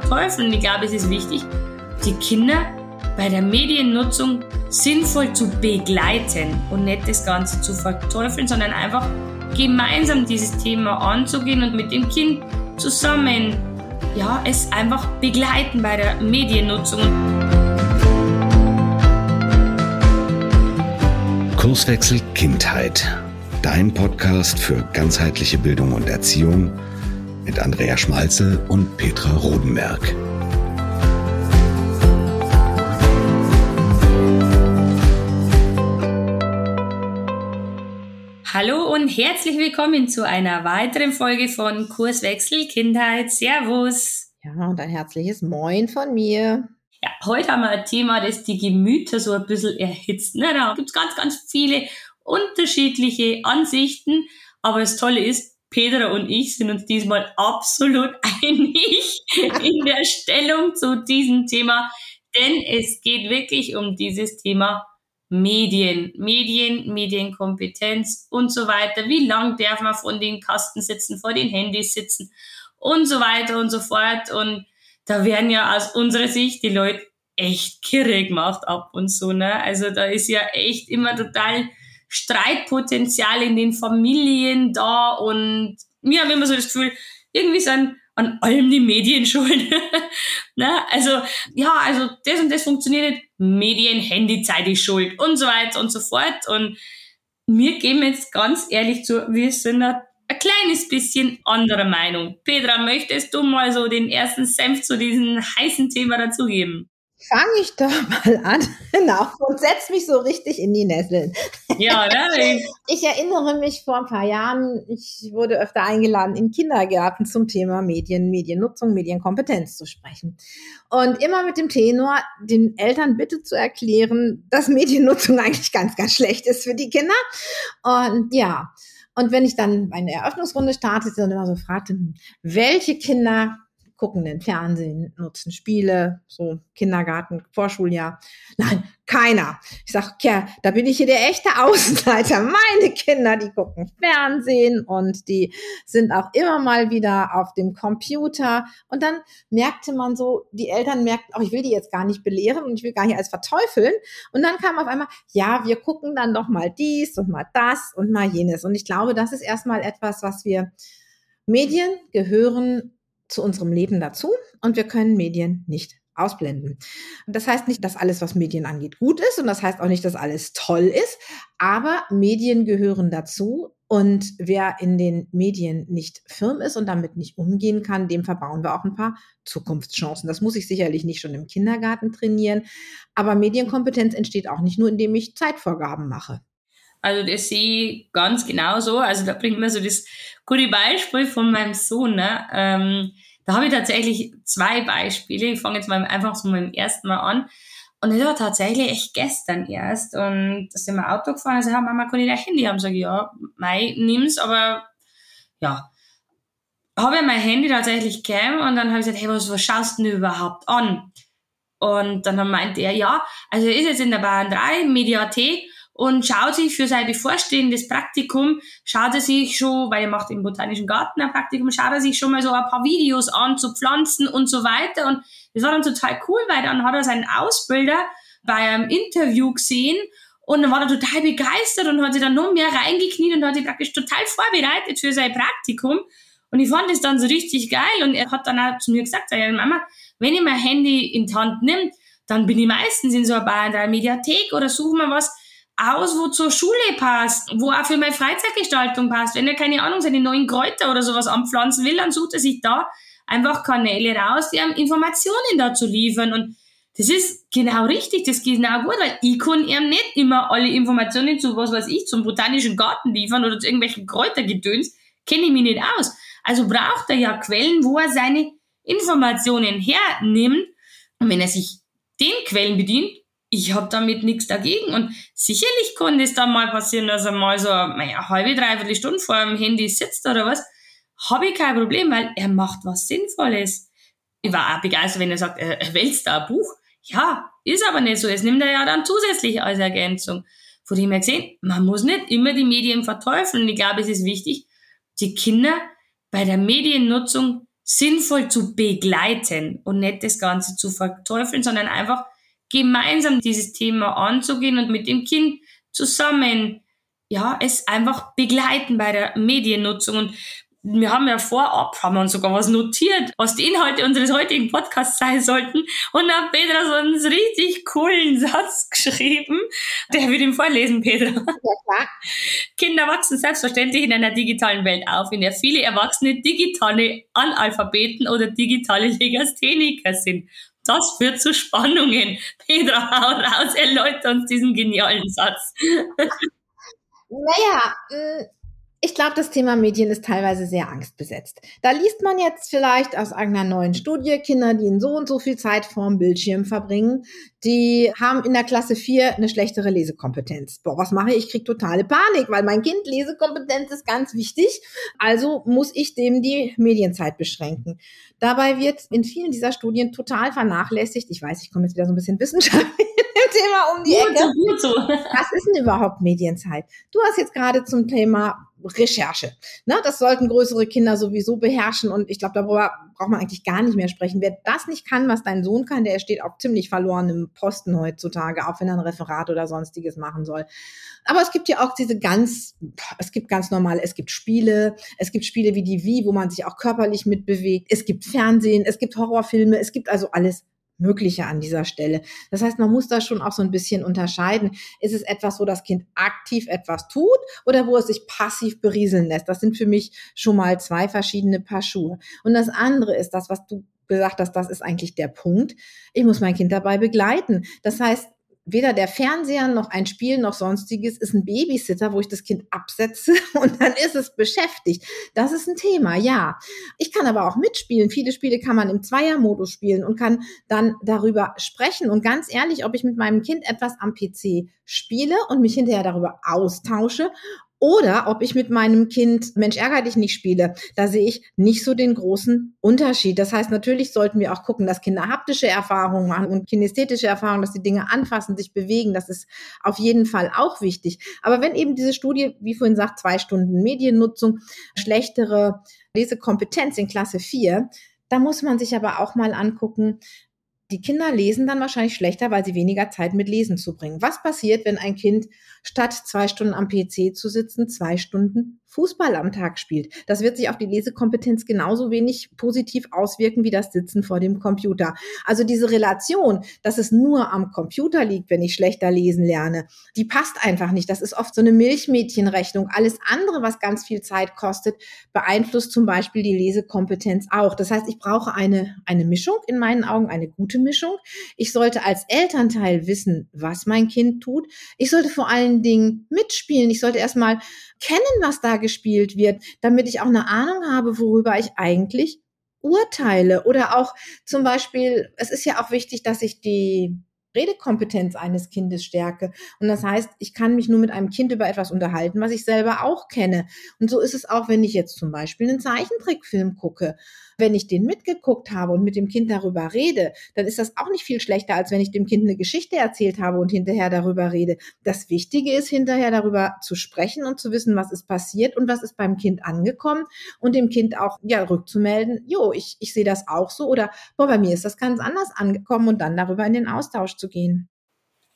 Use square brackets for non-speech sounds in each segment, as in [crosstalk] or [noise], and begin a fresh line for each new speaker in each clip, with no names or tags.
verteufeln. Ich glaube, es ist wichtig, die Kinder bei der Mediennutzung sinnvoll zu begleiten und nicht das Ganze zu verteufeln, sondern einfach gemeinsam dieses Thema anzugehen und mit dem Kind zusammen ja, es einfach begleiten bei der Mediennutzung.
Kurswechsel Kindheit. Dein Podcast für ganzheitliche Bildung und Erziehung mit Andrea Schmalze und Petra Rodenberg.
Hallo und herzlich willkommen zu einer weiteren Folge von Kurswechsel Kindheit. Servus.
Ja, und ein herzliches Moin von mir.
Ja, heute haben wir ein Thema, das die Gemüter so ein bisschen erhitzt. Ne? Da gibt's ganz, ganz viele unterschiedliche Ansichten. Aber das Tolle ist, Petra und ich sind uns diesmal absolut [laughs] einig in der Stellung zu diesem Thema. Denn es geht wirklich um dieses Thema Medien, Medien, Medienkompetenz und so weiter. Wie lang darf man von den Kasten sitzen, vor den Handys sitzen und so weiter und so fort. Und da werden ja aus unserer Sicht die Leute echt kirre gemacht ab und so, ne? Also da ist ja echt immer total Streitpotenzial in den Familien da und mir haben immer so das Gefühl, irgendwie sind an allem die Medien [laughs] schuld. ne? Also, ja, also das und das funktioniert nicht. Medien, Handyzeit ist schuld und so weiter und so fort. Und wir geben jetzt ganz ehrlich zu, wir sind da ein kleines bisschen anderer Meinung. Petra, möchtest du mal so den ersten Senf zu diesem heißen Thema dazugeben?
fange ich doch mal an. [laughs] Genau. Und setz mich so richtig in die Nesseln.
Ja, [laughs] ne?
Ich erinnere mich vor ein paar Jahren, ich wurde öfter eingeladen, in Kindergärten zum Thema Medien, Mediennutzung, Medienkompetenz zu sprechen. Und immer mit dem Tenor, den Eltern bitte zu erklären, dass Mediennutzung [laughs] eigentlich ganz, ganz schlecht ist für die Kinder. Und ja. Und wenn ich dann eine Eröffnungsrunde startete und immer so fragte, hm, welche Kinder gucken den Fernsehen, nutzen Spiele, so Kindergarten, Vorschuljahr. Nein, keiner. Ich sage, ja, da bin ich hier der echte Außenseiter. Meine Kinder, die gucken Fernsehen und die sind auch immer mal wieder auf dem Computer. Und dann merkte man so, die Eltern merkten, auch ich will die jetzt gar nicht belehren und ich will gar nicht alles verteufeln. Und dann kam auf einmal, ja, wir gucken dann doch mal dies und mal das und mal jenes. Und ich glaube, das ist erstmal etwas, was wir Medien gehören zu unserem Leben dazu und wir können Medien nicht ausblenden. Das heißt nicht, dass alles, was Medien angeht, gut ist und das heißt auch nicht, dass alles toll ist, aber Medien gehören dazu und wer in den Medien nicht firm ist und damit nicht umgehen kann, dem verbauen wir auch ein paar Zukunftschancen. Das muss ich sicherlich nicht schon im Kindergarten trainieren, aber Medienkompetenz entsteht auch nicht nur, indem ich Zeitvorgaben mache.
Also das sehe ich ganz genauso. Also da bringt mir so das gute Beispiel von meinem Sohn. Ne? Ähm, da habe ich tatsächlich zwei Beispiele. Ich fange jetzt mal einfach so mit dem ersten Mal an. Und das war tatsächlich echt gestern erst. Und da sind wir Auto gefahren. Also, Mama, kann ich dein Handy haben? Sag ich, ja, mei, nimm's, aber ja. Habe ich mein Handy tatsächlich gegeben und dann habe ich gesagt, hey, was, was schaust du denn überhaupt an? Und dann meinte er, ja, also er ist jetzt in der Bahn 3 Mediathek und schaut sich für sein bevorstehendes Praktikum, schaut er sich schon, weil er macht im Botanischen Garten ein Praktikum, schaut er sich schon mal so ein paar Videos an zu Pflanzen und so weiter. Und das war dann total cool, weil dann hat er seinen Ausbilder bei einem Interview gesehen und dann war er total begeistert und hat sich dann noch mehr reingekniet und hat sich praktisch total vorbereitet für sein Praktikum. Und ich fand das dann so richtig geil und er hat dann auch zu mir gesagt, ja, Mama, wenn ich mein Handy in die Hand nehme, dann bin ich meistens in so einer Mediathek oder suche mir was, aus, wo zur Schule passt, wo auch für meine Freizeitgestaltung passt. Wenn er, keine Ahnung, seine neuen Kräuter oder sowas anpflanzen will, dann sucht er sich da einfach Kanäle raus, die ihm Informationen dazu liefern. Und das ist genau richtig, das geht genau gut, weil ich kann ihm nicht immer alle Informationen zu was weiß ich, zum botanischen Garten liefern oder zu irgendwelchen Kräutergedöns, kenne ich mich nicht aus. Also braucht er ja Quellen, wo er seine Informationen hernimmt. Und wenn er sich den Quellen bedient, ich habe damit nichts dagegen. Und sicherlich kann das dann mal passieren, dass er mal so eine halbe, dreiviertel Stunde vor dem Handy sitzt oder was. Habe ich kein Problem, weil er macht was Sinnvolles. Ich war auch begeistert, wenn er sagt, er wälzt da ein Buch. Ja, ist aber nicht so. Es nimmt er ja dann zusätzlich als Ergänzung. Von dem her gesehen, man muss nicht immer die Medien verteufeln. Ich glaube, es ist wichtig, die Kinder bei der Mediennutzung sinnvoll zu begleiten und nicht das Ganze zu verteufeln, sondern einfach gemeinsam dieses Thema anzugehen und mit dem Kind zusammen ja, es einfach begleiten bei der Mediennutzung. Und wir haben ja vorab, haben wir uns sogar was notiert, was die Inhalte unseres heutigen Podcasts sein sollten. Und dann hat Petra so einen richtig coolen Satz geschrieben. Der wird ihm vorlesen, Petra. Ja. Kinder wachsen selbstverständlich in einer digitalen Welt auf, in der viele Erwachsene digitale Analphabeten oder digitale Legastheniker sind. Das führt zu Spannungen. [laughs] Petra, hau raus, erläutert uns diesen genialen Satz. [laughs]
Naja, mm, ich glaube, das Thema Medien ist teilweise sehr angstbesetzt. Da liest man jetzt vielleicht aus einer neuen Studie, Kinder, die in so und so viel Zeit vorm Bildschirm verbringen, die haben in der Klasse 4 eine schlechtere Lesekompetenz. Boah, was mache ich? Ich kriege totale Panik, weil mein Kind Lesekompetenz ist ganz wichtig. Also muss ich dem die Medienzeit beschränken. Dabei wird in vielen dieser Studien total vernachlässigt. Ich weiß, ich komme jetzt wieder so ein bisschen wissenschaftlich Thema um die gut Ecke. gut so. Was ist denn überhaupt Medienzeit? Du hast jetzt gerade zum Thema Recherche. Ne, das sollten größere Kinder sowieso beherrschen und ich glaube, darüber braucht man eigentlich gar nicht mehr sprechen. Wer das nicht kann, was dein Sohn kann, der steht auf ziemlich verlorenem Posten heutzutage, auch wenn er ein Referat oder sonstiges machen soll. Aber es gibt ja auch diese ganz, es gibt ganz normale, es gibt Spiele, es gibt Spiele wie die Wie, wo man sich auch körperlich mitbewegt, es gibt Fernsehen, es gibt Horrorfilme, es gibt also alles Mögliche an dieser Stelle. Das heißt, man muss da schon auch so ein bisschen unterscheiden. Ist es etwas, wo das Kind aktiv etwas tut oder wo es sich passiv berieseln lässt? Das sind für mich schon mal zwei verschiedene Paar Schuhe. Und das andere ist das, was du gesagt hast, das ist eigentlich der Punkt. Ich muss mein Kind dabei begleiten. Das heißt, weder der Fernseher noch ein Spiel noch sonstiges ist ein Babysitter, wo ich das Kind absetze [laughs] und dann ist es beschäftigt. Das ist ein Thema, ja. Ich kann aber auch mitspielen. Viele Spiele kann man im Zweiermodus spielen und kann dann darüber sprechen. Und ganz ehrlich, ob ich mit meinem Kind etwas am PC spiele und mich hinterher darüber austausche oder ob ich mit meinem Kind Mensch ärger dich nicht spiele. Da sehe ich nicht so den großen Unterschied. Das heißt, natürlich sollten wir auch gucken, dass Kinder haptische Erfahrungen machen und kinästhetische Erfahrungen, dass die Dinge anfassen, sich bewegen. Das ist auf jeden Fall auch wichtig. Aber wenn eben diese Studie, wie vorhin sagt, zwei Stunden Mediennutzung, schlechtere Lesekompetenz in Klasse 4, da muss man sich aber auch mal angucken, die Kinder lesen dann wahrscheinlich schlechter, weil sie weniger Zeit mit Lesen zubringen. Was passiert, wenn ein Kind statt zwei Stunden am PC zu sitzen, zwei Stunden Fußball am Tag spielt. Das wird sich auf die Lesekompetenz genauso wenig positiv auswirken wie das Sitzen vor dem Computer. Also diese Relation, dass es nur am Computer liegt, wenn ich schlechter lesen lerne, die passt einfach nicht. Das ist oft so eine Milchmädchenrechnung. Alles andere, was ganz viel Zeit kostet, beeinflusst zum Beispiel die Lesekompetenz auch. Das heißt, ich brauche eine, eine Mischung, in meinen Augen eine gute Mischung. Ich sollte als Elternteil wissen, was mein Kind tut. Ich sollte vor allen Dingen mitspielen. Ich sollte erstmal kennen, was da gespielt wird, damit ich auch eine Ahnung habe, worüber ich eigentlich urteile. Oder auch zum Beispiel, es ist ja auch wichtig, dass ich die Redekompetenz eines Kindes stärke. Und das heißt, ich kann mich nur mit einem Kind über etwas unterhalten, was ich selber auch kenne. Und so ist es auch, wenn ich jetzt zum Beispiel einen Zeichentrickfilm gucke. Wenn ich den mitgeguckt habe und mit dem Kind darüber rede, dann ist das auch nicht viel schlechter, als wenn ich dem Kind eine Geschichte erzählt habe und hinterher darüber rede. Das Wichtige ist, hinterher darüber zu sprechen und zu wissen, was ist passiert und was ist beim Kind angekommen und dem Kind auch ja rückzumelden, jo, ich, ich sehe das auch so oder boah, bei mir ist das ganz anders angekommen und dann darüber in den Austausch zu gehen.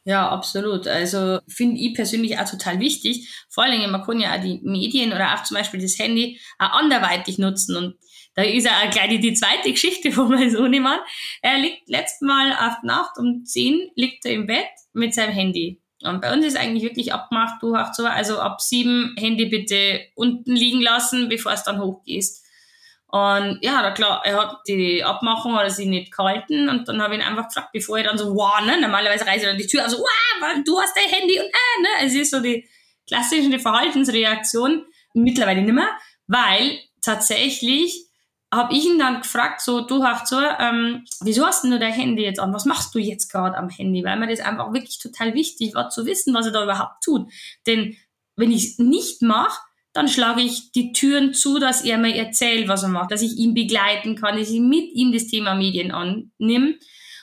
Ja, absolut. Also finde ich persönlich auch total wichtig. Vor allem, man kann ja auch die Medien oder auch zum Beispiel das Handy auch anderweitig nutzen. Und da ist ja auch gleich die, zweite Geschichte von meinem Sohnemann. Er liegt letztes Mal auf Nacht um 10, liegt er im Bett mit seinem Handy. Und bei uns ist eigentlich wirklich abgemacht, du hast so, also ab sieben Handy bitte unten liegen lassen, bevor es dann hochgehst. Und ja, da klar, er hat die Abmachung oder sie nicht gehalten und dann habe ich ihn einfach gefragt, bevor er dann so, wow, ne, normalerweise reißt er dann die Tür, also, wow, du hast dein Handy und äh, ne, es ist so die klassische Verhaltensreaktion, mittlerweile nicht mehr, weil tatsächlich habe ich ihn dann gefragt, so, du hast so, ähm, wieso hast du dein Handy jetzt an? Was machst du jetzt gerade am Handy? Weil mir das einfach wirklich total wichtig war zu wissen, was er da überhaupt tut. Denn wenn ich es nicht mache, dann schlage ich die Türen zu, dass er mir erzählt, was er macht, dass ich ihn begleiten kann, dass ich mit ihm das Thema Medien annehme.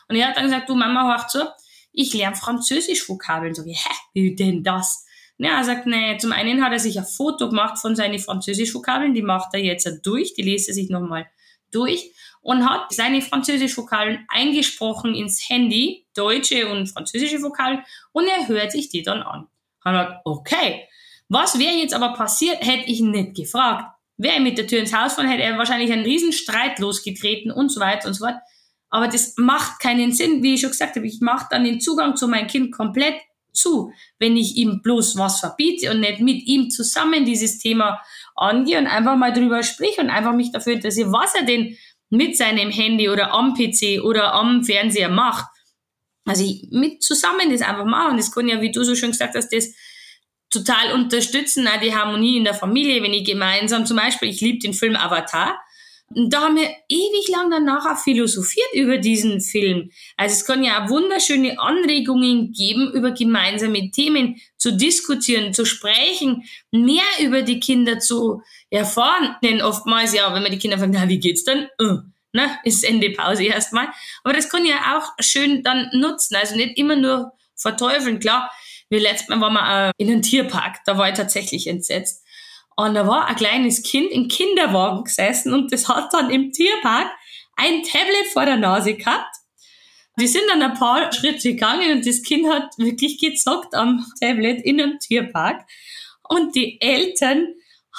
Und er hat dann gesagt, du Mama, hör zu, ich lerne Französisch-Vokabeln. So wie, hä, wie denn das? Ja, er sagt, nee, zum einen hat er sich ein Foto gemacht von seinen Französisch-Vokabeln, die macht er jetzt durch, die lese er sich nochmal durch und hat seine französischen Vokalen eingesprochen ins Handy, deutsche und französische Vokalen, und er hört sich die dann an. Er hat okay, was wäre jetzt aber passiert, hätte ich nicht gefragt. Wäre er mit der Tür ins Haus fallen, hätte er wahrscheinlich einen riesen Streit losgetreten und so weiter und so fort. Aber das macht keinen Sinn, wie ich schon gesagt habe. Ich mache dann den Zugang zu meinem Kind komplett zu, wenn ich ihm bloß was verbiete und nicht mit ihm zusammen dieses Thema angehe und einfach mal drüber sprich und einfach mich dafür interessiere, was er denn mit seinem Handy oder am PC oder am Fernseher macht. Also ich mit zusammen das einfach machen. Das kann ja, wie du so schon gesagt hast, das total unterstützen, auch die Harmonie in der Familie, wenn ich gemeinsam, zum Beispiel, ich liebe den Film Avatar, da haben wir ewig lang danach auch philosophiert über diesen Film. Also es kann ja auch wunderschöne Anregungen geben, über gemeinsame Themen zu diskutieren, zu sprechen, mehr über die Kinder zu erfahren. Denn oftmals, ja, wenn man die Kinder fragt, na, wie geht's dann? Uh, ne, ist Ende Pause erstmal. Aber das kann ja auch schön dann nutzen. Also nicht immer nur verteufeln. Klar, wir letztes Mal waren wir in einem Tierpark, da war ich tatsächlich entsetzt. Und da war ein kleines Kind im Kinderwagen gesessen und das hat dann im Tierpark ein Tablet vor der Nase gehabt. Wir sind dann ein paar Schritte gegangen und das Kind hat wirklich gezockt am Tablet in einem Tierpark. Und die Eltern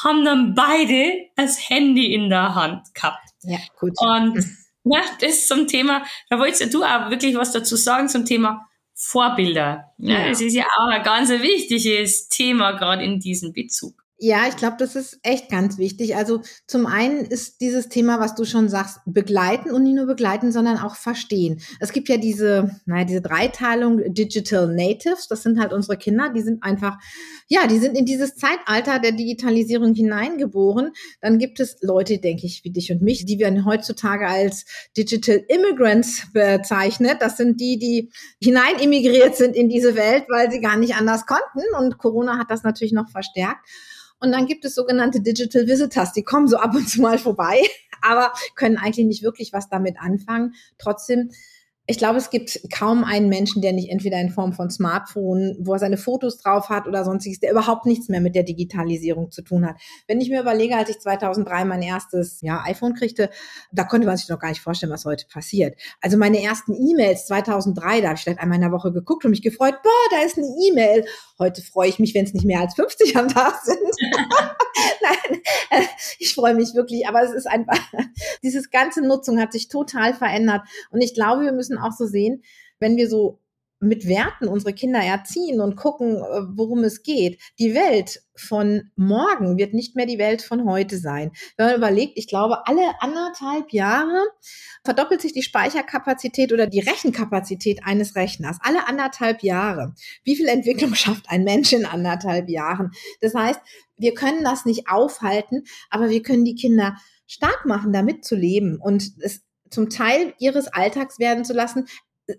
haben dann beide das Handy in der Hand gehabt.
Ja, gut.
Und ja, das zum Thema, da wolltest du auch wirklich was dazu sagen zum Thema Vorbilder. Ja, ja. Das ist ja auch ein ganz wichtiges Thema gerade in diesem Bezug.
Ja, ich glaube, das ist echt ganz wichtig. Also zum einen ist dieses Thema, was du schon sagst, begleiten und nicht nur begleiten, sondern auch verstehen. Es gibt ja diese, naja, diese Dreiteilung Digital Natives. Das sind halt unsere Kinder. Die sind einfach, ja, die sind in dieses Zeitalter der Digitalisierung hineingeboren. Dann gibt es Leute, denke ich, wie dich und mich, die werden heutzutage als Digital Immigrants bezeichnet. Das sind die, die hinein immigriert sind in diese Welt, weil sie gar nicht anders konnten. Und Corona hat das natürlich noch verstärkt. Und dann gibt es sogenannte Digital Visitors, die kommen so ab und zu mal vorbei, [laughs] aber können eigentlich nicht wirklich was damit anfangen. Trotzdem ich glaube, es gibt kaum einen Menschen, der nicht entweder in Form von Smartphone, wo er seine Fotos drauf hat oder sonstiges, der überhaupt nichts mehr mit der Digitalisierung zu tun hat. Wenn ich mir überlege, als ich 2003 mein erstes ja, iPhone kriegte, da konnte man sich noch gar nicht vorstellen, was heute passiert. Also meine ersten E-Mails 2003, da habe ich vielleicht einmal in der Woche geguckt und mich gefreut, boah, da ist eine E-Mail. Heute freue ich mich, wenn es nicht mehr als 50 am Tag sind. [laughs] Nein, äh, ich freue mich wirklich, aber es ist einfach, [laughs] dieses ganze Nutzung hat sich total verändert und ich glaube, wir müssen auch so sehen, wenn wir so mit Werten unsere Kinder erziehen und gucken, äh, worum es geht. Die Welt von morgen wird nicht mehr die Welt von heute sein. Wenn man überlegt, ich glaube, alle anderthalb Jahre verdoppelt sich die Speicherkapazität oder die Rechenkapazität eines Rechners. Alle anderthalb Jahre. Wie viel Entwicklung [laughs] schafft ein Mensch in anderthalb Jahren? Das heißt, wir können das nicht aufhalten, aber wir können die Kinder stark machen, damit zu leben und es zum Teil ihres Alltags werden zu lassen,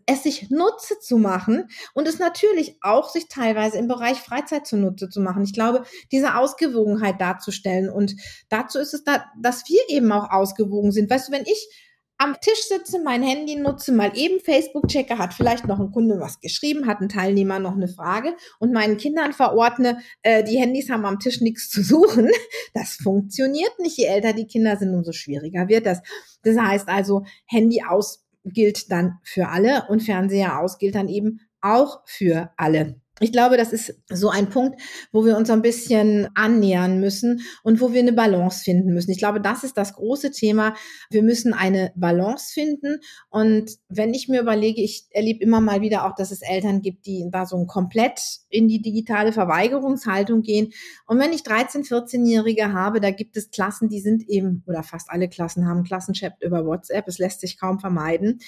es sich Nutze zu machen und es natürlich auch sich teilweise im Bereich Freizeit zunutze zu machen. Ich glaube, diese Ausgewogenheit darzustellen und dazu ist es da, dass wir eben auch ausgewogen sind. Weißt du, wenn ich am Tisch sitze, mein Handy nutze, mal eben Facebook checke, hat vielleicht noch ein Kunde was geschrieben, hat ein Teilnehmer noch eine Frage und meinen Kindern verordne, äh, die Handys haben am Tisch nichts zu suchen. [laughs] Das funktioniert nicht. Je älter die Kinder sind, umso schwieriger wird das. Das heißt also, Handy aus gilt dann für alle und Fernseher aus gilt dann eben auch für alle ich glaube, das ist so ein Punkt, wo wir uns ein bisschen annähern müssen und wo wir eine Balance finden müssen. Ich glaube, das ist das große Thema. Wir müssen eine Balance finden. Und wenn ich mir überlege, ich erlebe immer mal wieder auch, dass es Eltern gibt, die da so komplett in die digitale Verweigerungshaltung gehen. Und wenn ich 13, 14-Jährige habe, da gibt es Klassen, die sind eben, oder fast alle Klassen haben Klassenchat über WhatsApp. Es lässt sich kaum vermeiden.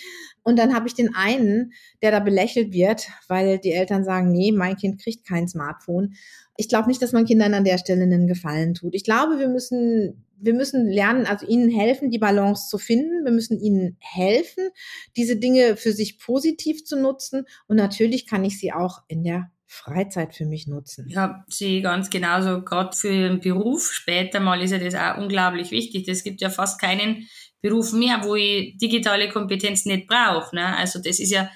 Und dann habe ich den einen, der da belächelt wird, weil die Eltern sagen, nee, mein Kind kriegt kein Smartphone. Ich glaube nicht, dass man Kindern an der Stelle einen Gefallen tut. Ich glaube, wir müssen, wir müssen lernen, also ihnen helfen, die Balance zu finden. Wir müssen ihnen helfen, diese Dinge für sich positiv zu nutzen. Und natürlich kann ich sie auch in der Freizeit für mich nutzen.
Ja, sie ganz genauso. Gerade für den Beruf später mal ist ja das auch unglaublich wichtig. Es gibt ja fast keinen Beruf mehr, wo ich digitale Kompetenz nicht brauche. Ne? Also das ist ja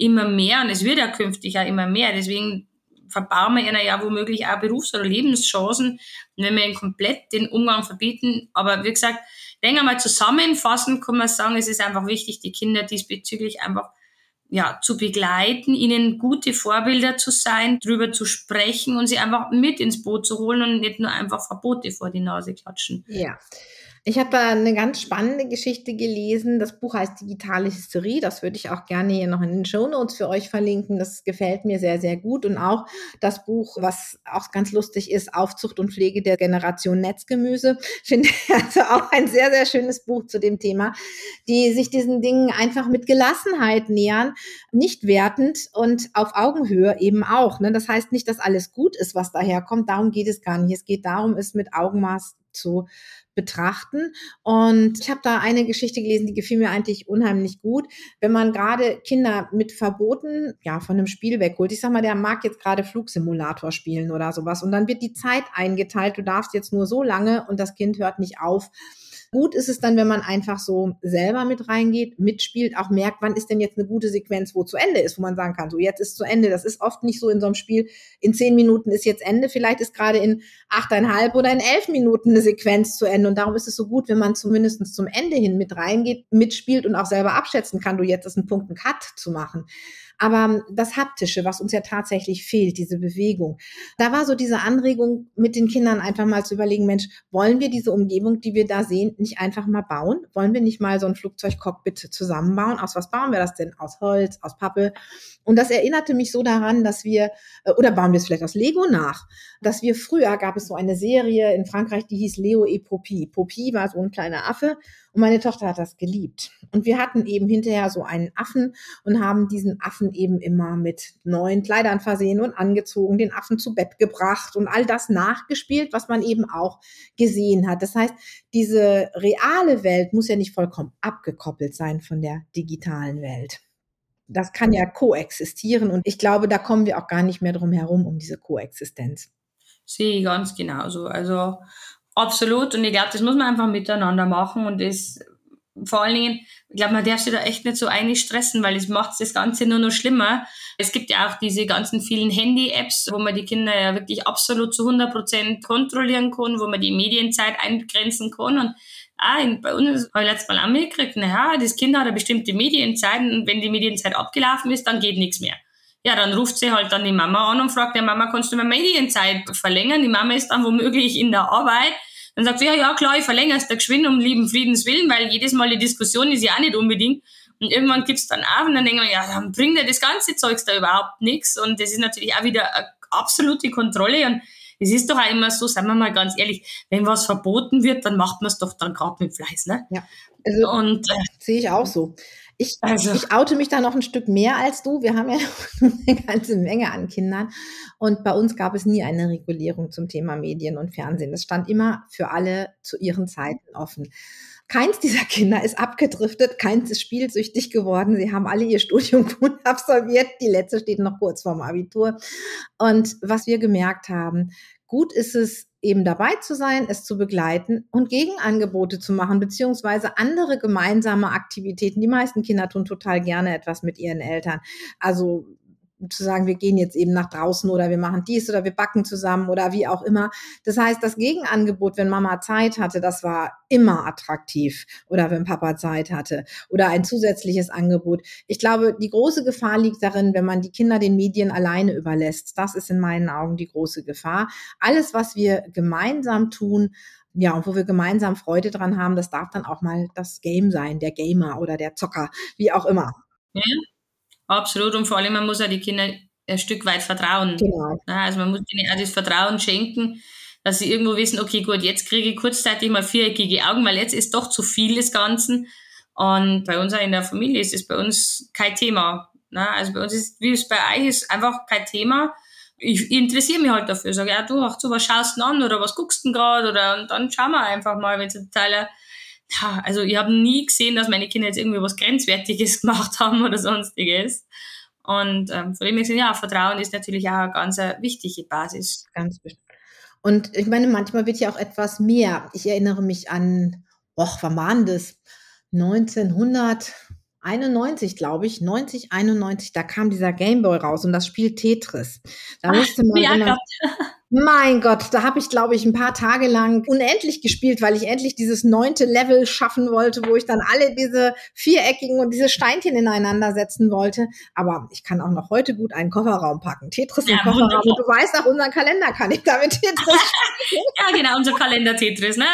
immer mehr und es wird ja künftig auch immer mehr. Deswegen verbauen wir ihnen ja womöglich auch Berufs- oder Lebenschancen, wenn wir ihnen komplett den Umgang verbieten. Aber wie gesagt, denke mal, zusammenfassend kann man sagen, es ist einfach wichtig, die Kinder diesbezüglich einfach ja, zu begleiten, ihnen gute Vorbilder zu sein, drüber zu sprechen und sie einfach mit ins Boot zu holen und nicht nur einfach Verbote vor die Nase klatschen.
Ja. Ich habe da eine ganz spannende Geschichte gelesen. Das Buch heißt Digitale Hysterie. Das würde ich auch gerne hier noch in den Show Notes für euch verlinken. Das gefällt mir sehr, sehr gut. Und auch das Buch, was auch ganz lustig ist, Aufzucht und Pflege der Generation Netzgemüse, [laughs] finde ich also auch ein sehr, sehr schönes Buch zu dem Thema, die sich diesen Dingen einfach mit Gelassenheit nähern, nicht wertend und auf Augenhöhe eben auch. Ne? Das heißt nicht, dass alles gut ist, was daherkommt. Darum geht es gar nicht. Es geht darum, es mit Augenmaß zu betrachten. Und ich habe da eine Geschichte gelesen, die gefiel mir eigentlich unheimlich gut. Wenn man gerade Kinder mit Verboten ja von einem Spiel wegholt, ich sag mal, der mag jetzt gerade Flugsimulator spielen oder sowas und dann wird die Zeit eingeteilt, du darfst jetzt nur so lange und das Kind hört nicht auf Gut ist es dann, wenn man einfach so selber mit reingeht, mitspielt, auch merkt, wann ist denn jetzt eine gute Sequenz, wo zu Ende ist, wo man sagen kann, so jetzt ist zu Ende. Das ist oft nicht so in so einem Spiel, in zehn Minuten ist jetzt Ende, vielleicht ist gerade in achteinhalb oder in elf Minuten eine Sequenz zu Ende. Und darum ist es so gut, wenn man zumindest zum Ende hin mit reingeht, mitspielt und auch selber abschätzen kann, du jetzt ist ein Punkt, einen Cut zu machen. Aber das Haptische, was uns ja tatsächlich fehlt, diese Bewegung, da war so diese Anregung mit den Kindern einfach mal zu überlegen, Mensch, wollen wir diese Umgebung, die wir da sehen, nicht einfach mal bauen? Wollen wir nicht mal so ein Flugzeugcockpit zusammenbauen? Aus was bauen wir das denn? Aus Holz, aus Pappe? Und das erinnerte mich so daran, dass wir, äh, oder bauen wir es vielleicht aus Lego nach, dass wir früher gab es so eine Serie in Frankreich, die hieß Leo et Poppy. Poppy war so ein kleiner Affe und meine Tochter hat das geliebt. Und wir hatten eben hinterher so einen Affen und haben diesen Affen eben immer mit neuen Kleidern versehen und angezogen, den Affen zu Bett gebracht und all das nachgespielt, was man eben auch gesehen hat. Das heißt, diese reale Welt muss ja nicht vollkommen abgekoppelt sein von der digitalen Welt. Das kann ja koexistieren und ich glaube, da kommen wir auch gar nicht mehr drum herum um diese Koexistenz.
Sehe ganz genauso. Also absolut. Und ich glaube, das muss man einfach miteinander machen und das vor allen Dingen, ich glaube, man darf sich da echt nicht so einig stressen, weil es macht das Ganze nur noch schlimmer. Es gibt ja auch diese ganzen vielen Handy-Apps, wo man die Kinder ja wirklich absolut zu 100 Prozent kontrollieren kann, wo man die Medienzeit eingrenzen kann und ah, bei uns habe ich letztes Mal auch mitgekriegt, naja, das Kind hat eine bestimmte Medienzeit und wenn die Medienzeit abgelaufen ist, dann geht nichts mehr. Ja, dann ruft sie halt dann die Mama an und fragt, ja Mama, kannst du mir Medienzeit verlängern? Die Mama ist dann womöglich in der Arbeit. Dann sagt sie, ja, ja, klar, ich verlängere es da geschwind um lieben Friedens Willen, weil jedes Mal die Diskussion ist ja auch nicht unbedingt. Und irgendwann gibt's dann auch und dann denken wir, ja, dann bringt ja das ganze Zeugs da überhaupt nichts. Und das ist natürlich auch wieder eine absolute Kontrolle. Und es ist doch auch immer so, sagen wir mal ganz ehrlich, wenn was verboten wird, dann macht man es doch dann gerade mit Fleiß, ne?
Ja. Also, und äh, sehe ich auch so. Ich, also. ich oute mich da noch ein Stück mehr als du. Wir haben ja eine ganze Menge an Kindern. Und bei uns gab es nie eine Regulierung zum Thema Medien und Fernsehen. Das stand immer für alle zu ihren Zeiten offen. Keins dieser Kinder ist abgedriftet, keins ist spielsüchtig geworden. Sie haben alle ihr Studium [laughs] gut absolviert. Die letzte steht noch kurz vorm Abitur. Und was wir gemerkt haben, gut ist es, eben dabei zu sein, es zu begleiten und Gegenangebote zu machen, beziehungsweise andere gemeinsame Aktivitäten. Die meisten Kinder tun total gerne etwas mit ihren Eltern. Also zu sagen, wir gehen jetzt eben nach draußen oder wir machen dies oder wir backen zusammen oder wie auch immer. Das heißt, das Gegenangebot, wenn Mama Zeit hatte, das war immer attraktiv oder wenn Papa Zeit hatte oder ein zusätzliches Angebot. Ich glaube, die große Gefahr liegt darin, wenn man die Kinder den Medien alleine überlässt. Das ist in meinen Augen die große Gefahr. Alles, was wir gemeinsam tun, ja, und wo wir gemeinsam Freude dran haben, das darf dann auch mal das Game sein, der Gamer oder der Zocker, wie auch immer.
Ja, Absolut. Und vor allem, man muss ja die Kinder ein Stück weit vertrauen. Genau. Also man muss ihnen auch das Vertrauen schenken, dass sie irgendwo wissen, okay, gut, jetzt kriege ich kurzzeitig mal viereckige Augen, weil jetzt ist doch zu viel des Ganzen. Und bei uns auch in der Familie ist es bei uns kein Thema. Also bei uns ist, wie es bei euch ist, einfach kein Thema. Ich, ich interessiere mich halt dafür. Sage, ja, du, ach du, was schaust du an oder was guckst du gerade? Oder und dann schauen wir einfach mal, wenn es total ja, also ich habe nie gesehen, dass meine Kinder jetzt irgendwie was Grenzwertiges [laughs] gemacht haben oder sonstiges. Und ähm, von dem her gesehen, ja, Vertrauen ist natürlich auch eine ganz eine wichtige Basis.
Ganz bestimmt. Und ich meine, manchmal wird ja auch etwas mehr. Ich erinnere mich an, och, wann war das? 1991, glaube ich, 90, 91, da kam dieser Gameboy raus und das Spiel Tetris. Da musste man, ja, [laughs] Mein Gott, da habe ich, glaube ich, ein paar Tage lang unendlich gespielt, weil ich endlich dieses neunte Level schaffen wollte, wo ich dann alle diese viereckigen und diese Steinchen ineinander setzen wollte. Aber ich kann auch noch heute gut einen Kofferraum packen. Tetris im ja, Kofferraum. Wunderbar. Und du weißt, auch unseren Kalender kann ich damit [laughs] Tetris
Ja, genau, unser Kalender Tetris, ne?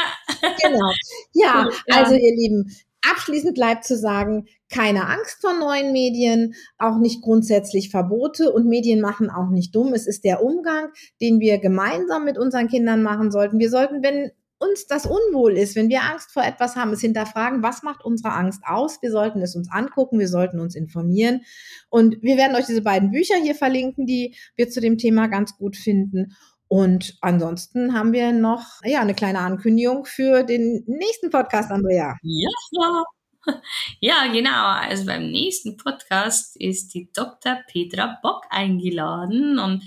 genau. Ja, also ihr Lieben, Abschließend bleibt zu sagen, keine Angst vor neuen Medien, auch nicht grundsätzlich Verbote und Medien machen auch nicht dumm. Es ist der Umgang, den wir gemeinsam mit unseren Kindern machen sollten. Wir sollten, wenn uns das unwohl ist, wenn wir Angst vor etwas haben, es hinterfragen, was macht unsere Angst aus? Wir sollten es uns angucken, wir sollten uns informieren. Und wir werden euch diese beiden Bücher hier verlinken, die wir zu dem Thema ganz gut finden. Und ansonsten haben wir noch ja eine kleine Ankündigung für den nächsten Podcast, Andrea.
Ja, [laughs] ja. Genau. Also beim nächsten Podcast ist die Dr. Petra Bock eingeladen. Und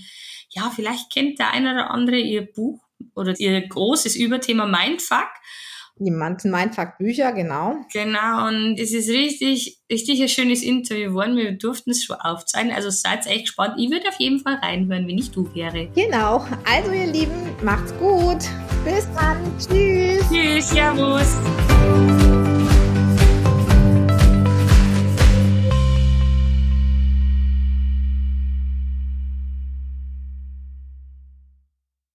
ja, vielleicht kennt der eine oder andere ihr Buch oder ihr großes Überthema Mindfuck.
Die manchen Mindfuck-Bücher, genau.
Genau, und es ist richtig, richtig ein schönes Interview geworden. Wir durften es schon aufzeigen, also seid echt gespannt. Ich würde auf jeden Fall reinhören, wenn ich du wäre.
Genau, also ihr Lieben, macht's gut. Bis dann. Tschüss.
Tschüss, Servus.